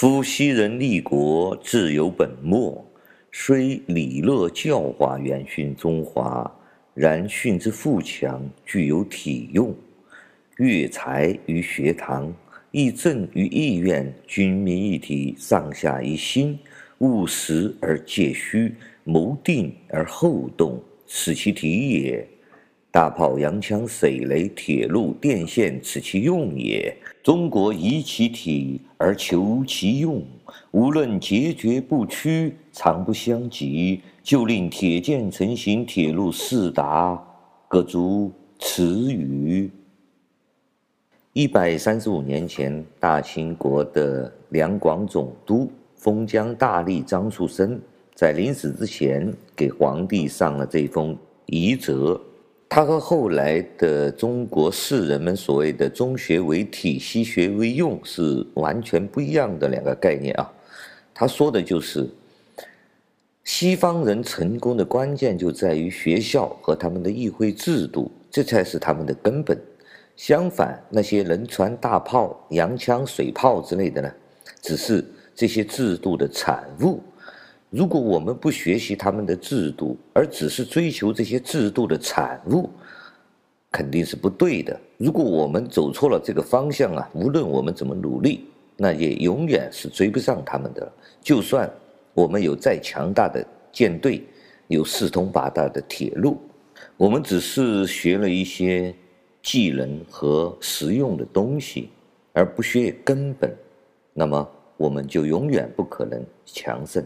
夫昔人立国，自有本末。虽礼乐教化远逊中华，然逊之富强，具有体用。乐才于学堂，议政于议院，军民一体，上下一心，务实而戒虚，谋定而后动，此其体也。大炮、洋枪、水雷、铁路、电线，此其用也。中国宜其体而求其用，无论节绝不屈，长不相及，就令铁剑成行，铁路四达，各足此语。一百三十五年前，大清国的两广总督封疆大吏张树声在临死之前，给皇帝上了这封遗折。他和后来的中国士人们所谓的“中学为体，西学为用”是完全不一样的两个概念啊。他说的就是，西方人成功的关键就在于学校和他们的议会制度，这才是他们的根本。相反，那些轮船大炮、洋枪、水炮之类的呢，只是这些制度的产物。如果我们不学习他们的制度，而只是追求这些制度的产物，肯定是不对的。如果我们走错了这个方向啊，无论我们怎么努力，那也永远是追不上他们的。就算我们有再强大的舰队，有四通八达的铁路，我们只是学了一些技能和实用的东西，而不学根本，那么我们就永远不可能强盛。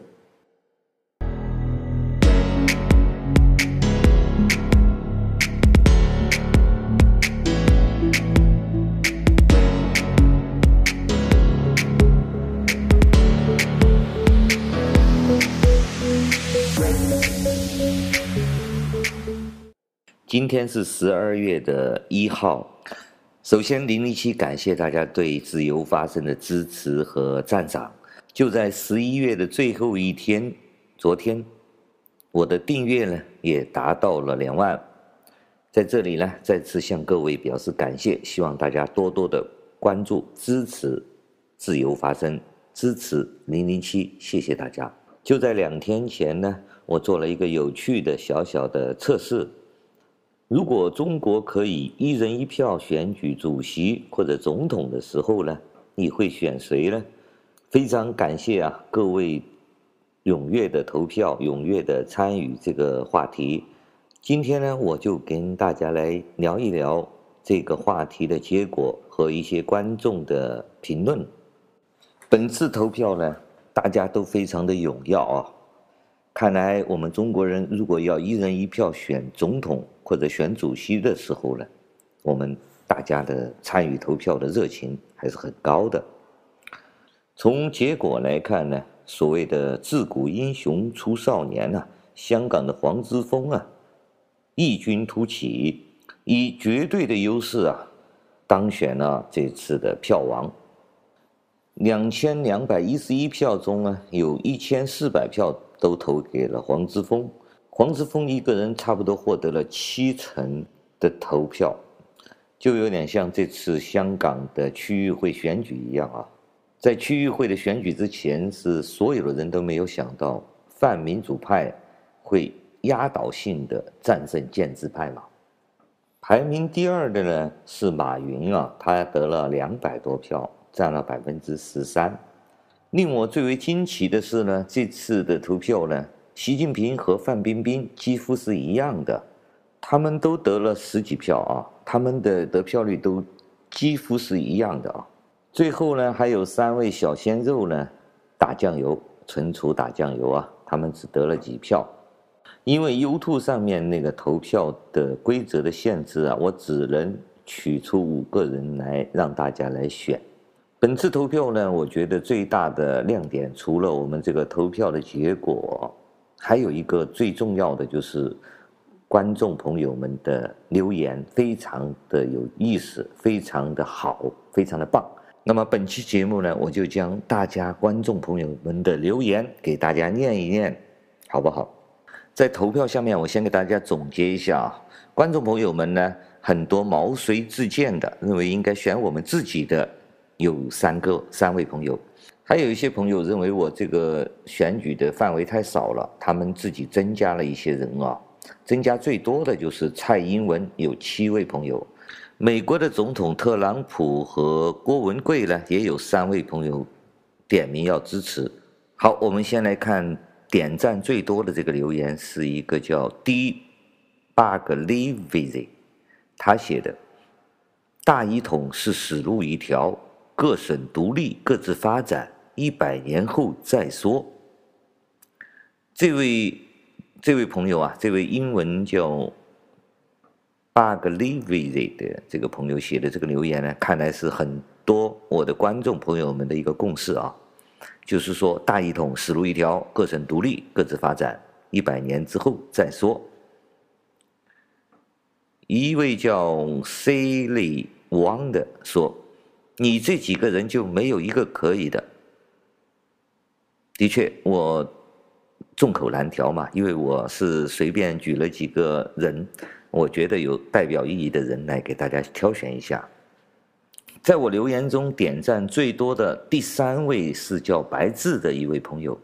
今天是十二月的一号。首先，零零七感谢大家对自由发声的支持和赞赏。就在十一月的最后一天，昨天，我的订阅呢也达到了两万。在这里呢，再次向各位表示感谢，希望大家多多的关注、支持自由发声，支持零零七，谢谢大家。就在两天前呢，我做了一个有趣的小小的测试。如果中国可以一人一票选举主席或者总统的时候呢，你会选谁呢？非常感谢啊，各位踊跃的投票，踊跃的参与这个话题。今天呢，我就跟大家来聊一聊这个话题的结果和一些观众的评论。本次投票呢，大家都非常的踊跃啊。看来我们中国人如果要一人一票选总统或者选主席的时候呢，我们大家的参与投票的热情还是很高的。从结果来看呢，所谓的自古英雄出少年呐，香港的黄之锋啊，异军突起，以绝对的优势啊，当选了这次的票王。两千两百一十一票中呢，有一千四百票。都投给了黄之锋，黄之锋一个人差不多获得了七成的投票，就有点像这次香港的区域会选举一样啊。在区域会的选举之前，是所有的人都没有想到泛民主派会压倒性的战胜建制派嘛。排名第二的呢是马云啊，他得了两百多票，占了百分之十三。令我最为惊奇的是呢，这次的投票呢，习近平和范冰冰几乎是一样的，他们都得了十几票啊，他们的得票率都几乎是一样的啊。最后呢，还有三位小鲜肉呢，打酱油，纯属打酱油啊，他们只得了几票。因为 YouTube 上面那个投票的规则的限制啊，我只能取出五个人来让大家来选。本次投票呢，我觉得最大的亮点，除了我们这个投票的结果，还有一个最重要的就是观众朋友们的留言，非常的有意思，非常的好，非常的棒。那么本期节目呢，我就将大家观众朋友们的留言给大家念一念，好不好？在投票下面，我先给大家总结一下啊，观众朋友们呢，很多毛遂自荐的，认为应该选我们自己的。有三个三位朋友，还有一些朋友认为我这个选举的范围太少了，他们自己增加了一些人啊，增加最多的就是蔡英文有七位朋友，美国的总统特朗普和郭文贵呢也有三位朋友点名要支持。好，我们先来看点赞最多的这个留言，是一个叫 D Bug Live Visit，他写的。大一统是死路一条，各省独立，各自发展，一百年后再说。这位这位朋友啊，这位英文叫 Buglivy 的这个朋友写的这个留言呢，看来是很多我的观众朋友们的一个共识啊，就是说大一统死路一条，各省独立，各自发展，一百年之后再说。一位叫 Sally。王的说：“你这几个人就没有一个可以的。”的确，我众口难调嘛，因为我是随便举了几个人，我觉得有代表意义的人来给大家挑选一下。在我留言中点赞最多的第三位是叫白志的一位朋友，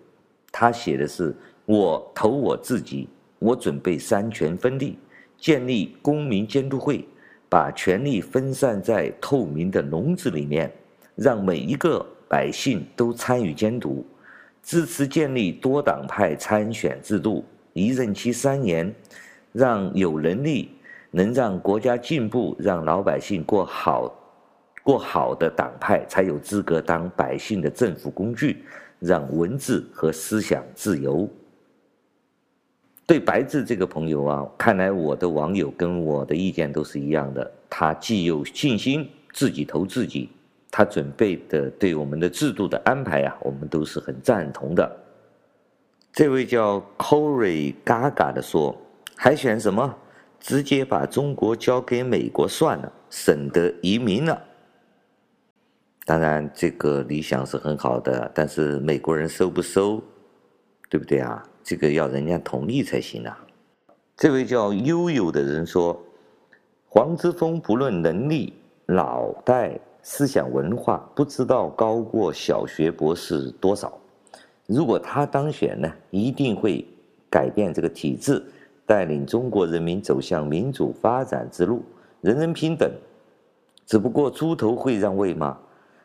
他写的是：“我投我自己，我准备三权分立，建立公民监督会。”把权力分散在透明的笼子里面，让每一个百姓都参与监督，支持建立多党派参选制度，一任期三年，让有能力能让国家进步、让老百姓过好、过好的党派才有资格当百姓的政府工具，让文字和思想自由。对白字这个朋友啊，看来我的网友跟我的意见都是一样的。他既有信心自己投自己，他准备的对我们的制度的安排啊，我们都是很赞同的。这位叫 Corey Gaga 的说，还选什么？直接把中国交给美国算了，省得移民了。当然，这个理想是很好的，但是美国人收不收，对不对啊？这个要人家同意才行啊！这位叫悠悠的人说：“黄之锋不论能力、脑袋、思想文化，不知道高过小学博士多少。如果他当选呢，一定会改变这个体制，带领中国人民走向民主发展之路，人人平等。只不过猪头会让位吗？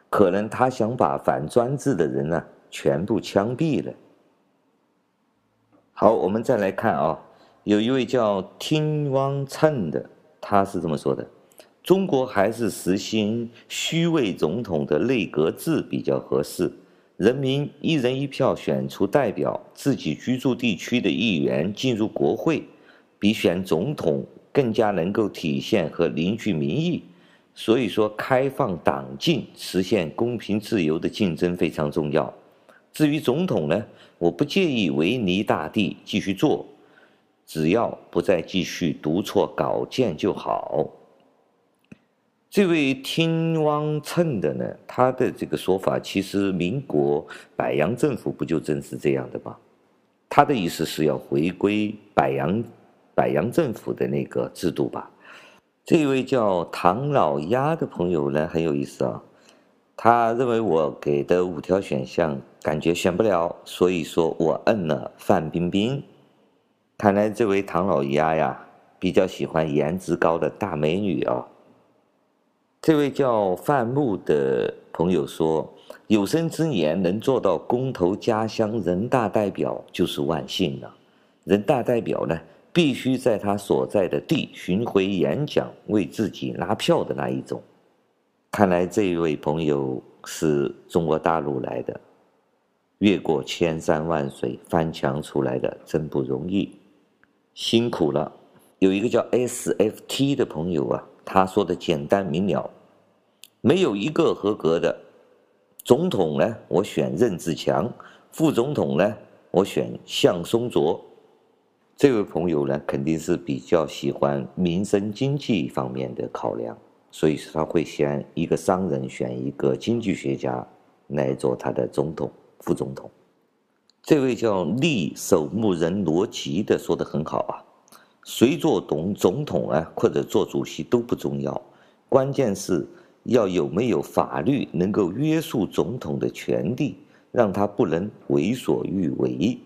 可能他想把反专制的人呢，全部枪毙了。”好，我们再来看啊，有一位叫听汪称的，他是这么说的：中国还是实行虚位总统的内阁制比较合适，人民一人一票选出代表自己居住地区的议员进入国会，比选总统更加能够体现和凝聚民意。所以说，开放党禁，实现公平自由的竞争非常重要。至于总统呢，我不介意维尼大帝继续做，只要不再继续读错稿件就好。这位听汪称的呢，他的这个说法，其实民国柏杨政府不就正是这样的吗？他的意思是要回归柏杨柏杨政府的那个制度吧？这位叫唐老鸭的朋友呢，很有意思啊。他认为我给的五条选项感觉选不了，所以说我摁了范冰冰。看来这位唐老鸭呀，比较喜欢颜值高的大美女哦。这位叫范木的朋友说，有生之年能做到公投家乡人大代表就是万幸了。人大代表呢，必须在他所在的地巡回演讲，为自己拉票的那一种。看来这一位朋友是中国大陆来的，越过千山万水翻墙出来的，真不容易，辛苦了。有一个叫 SFT 的朋友啊，他说的简单明了，没有一个合格的总统呢，我选任志强；副总统呢，我选向松卓。这位朋友呢，肯定是比较喜欢民生经济方面的考量。所以说他会选一个商人，选一个经济学家来做他的总统、副总统。这位叫利守墓人罗吉的说的很好啊，谁做总总统啊，或者做主席都不重要，关键是要有没有法律能够约束总统的权利，让他不能为所欲为。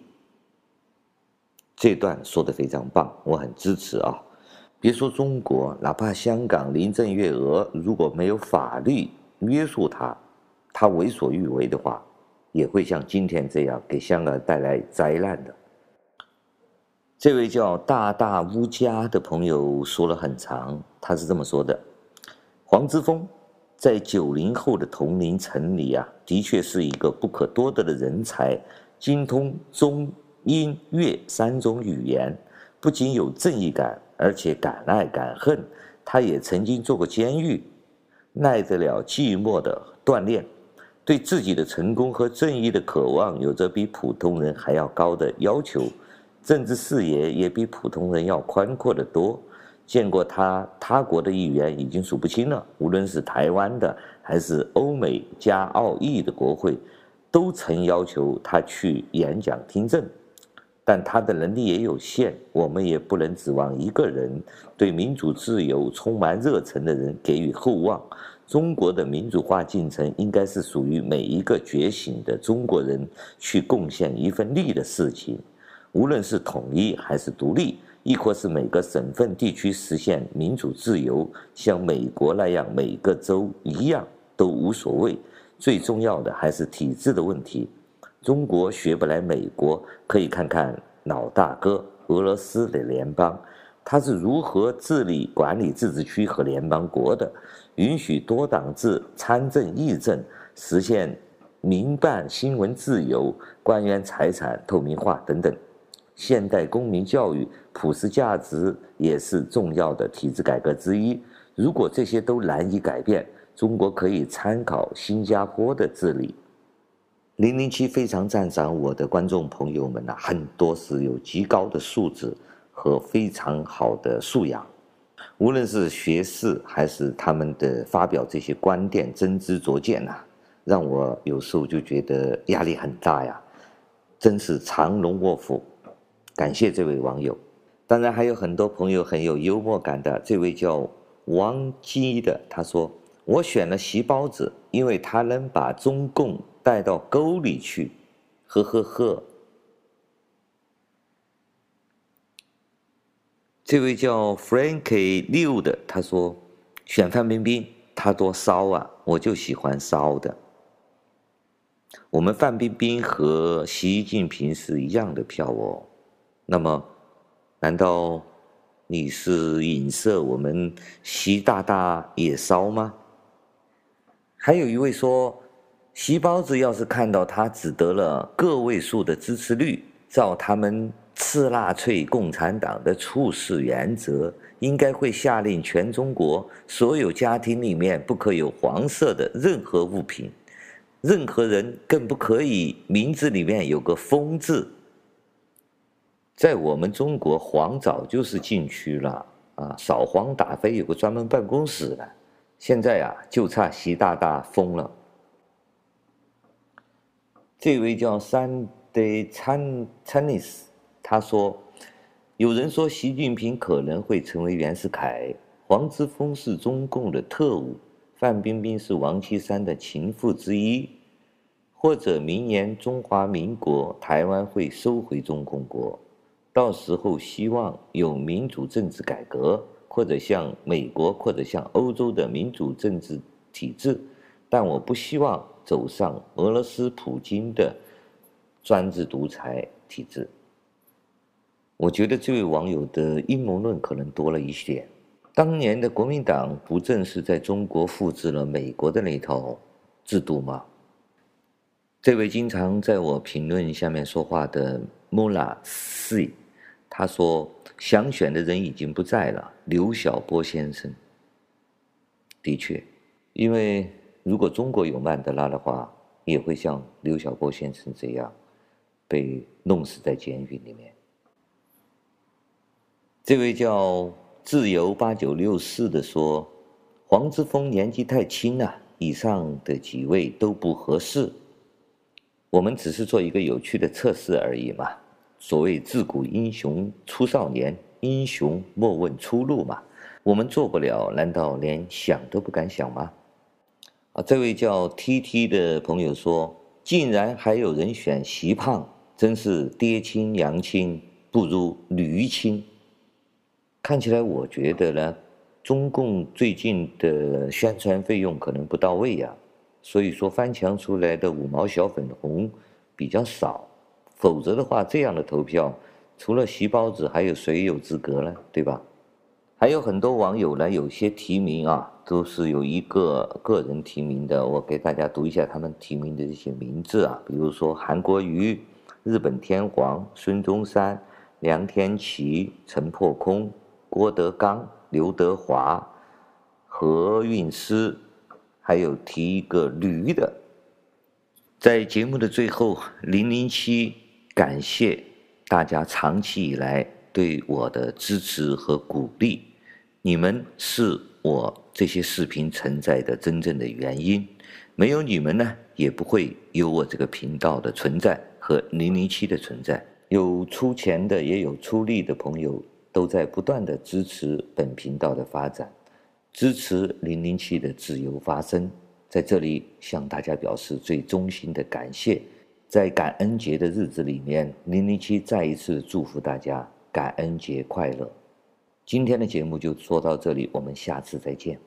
这段说的非常棒，我很支持啊！别说中国，哪怕香港林郑月娥如果没有法律约束他，他为所欲为的话，也会像今天这样给香港带来灾难的。这位叫大大乌家的朋友说了很长，他是这么说的：黄之锋在九零后的同龄层里啊，的确是一个不可多得的人才，精通中。音乐三种语言，不仅有正义感，而且敢爱敢恨。他也曾经做过监狱，耐得了寂寞的锻炼，对自己的成功和正义的渴望有着比普通人还要高的要求，政治视野也比普通人要宽阔得多。见过他他国的议员已经数不清了，无论是台湾的还是欧美加澳裔的国会，都曾要求他去演讲听证。但他的能力也有限，我们也不能指望一个人对民主自由充满热忱的人给予厚望。中国的民主化进程应该是属于每一个觉醒的中国人去贡献一份力的事情，无论是统一还是独立，亦或是每个省份地区实现民主自由，像美国那样每个州一样都无所谓。最重要的还是体制的问题。中国学不来美国，可以看看老大哥俄罗斯的联邦，他是如何治理管理自治区和联邦国的，允许多党制参政议政，实现民办新闻自由、官员财产透明化等等。现代公民教育、普世价值也是重要的体制改革之一。如果这些都难以改变，中国可以参考新加坡的治理。零零七非常赞赏我的观众朋友们呐，很多是有极高的素质和非常好的素养，无论是学识还是他们的发表这些观点，真知灼见呐，让我有时候就觉得压力很大呀，真是藏龙卧虎。感谢这位网友，当然还有很多朋友很有幽默感的，这位叫王基的，他说我选了习包子，因为他能把中共。带到沟里去，呵呵呵。这位叫 Frankie 六的，他说选范冰冰，她多骚啊，我就喜欢骚的。我们范冰冰和习近平是一样的票哦。那么，难道你是影射我们习大大也骚吗？还有一位说。习包子要是看到他只得了个位数的支持率，照他们吃纳粹共产党的处事原则，应该会下令全中国所有家庭里面不可有黄色的任何物品，任何人更不可以名字里面有个“疯”字。在我们中国，黄早就是禁区了啊，扫黄打非有个专门办公室了，现在啊，就差习大大疯了。这位叫 Sunday Chinese，他说：“有人说习近平可能会成为袁世凯，黄之锋是中共的特务，范冰冰是王岐山的情妇之一，或者明年中华民国台湾会收回中共国，到时候希望有民主政治改革，或者像美国或者像欧洲的民主政治体制，但我不希望。”走上俄罗斯普京的专制独裁体制，我觉得这位网友的阴谋论可能多了一些。当年的国民党不正是在中国复制了美国的那套制度吗？这位经常在我评论下面说话的穆拉西，他说想选的人已经不在了，刘晓波先生。的确，因为。如果中国有曼德拉的话，也会像刘晓波先生这样被弄死在监狱里面。这位叫自由八九六四的说：“黄之锋年纪太轻了，以上的几位都不合适。我们只是做一个有趣的测试而已嘛。所谓自古英雄出少年，英雄莫问出路嘛。我们做不了，难道连想都不敢想吗？”这位叫 T T 的朋友说：“竟然还有人选习胖，真是爹亲娘亲不如驴亲。看起来，我觉得呢，中共最近的宣传费用可能不到位呀，所以说翻墙出来的五毛小粉红比较少，否则的话，这样的投票，除了席包子，还有谁有资格呢？对吧？还有很多网友呢，有些提名啊，都是有一个个人提名的，我给大家读一下他们提名的这些名字啊，比如说韩国瑜、日本天皇、孙中山、梁天琦、陈破空。郭德纲、刘德华、何韵诗，还有提一个驴的。在节目的最后，零零七感谢大家长期以来对我的支持和鼓励，你们是我这些视频存在的真正的原因，没有你们呢，也不会有我这个频道的存在和零零七的存在。有出钱的，也有出力的朋友。都在不断地支持本频道的发展，支持零零七的自由发声，在这里向大家表示最衷心的感谢。在感恩节的日子里面，零零七再一次祝福大家感恩节快乐。今天的节目就说到这里，我们下次再见。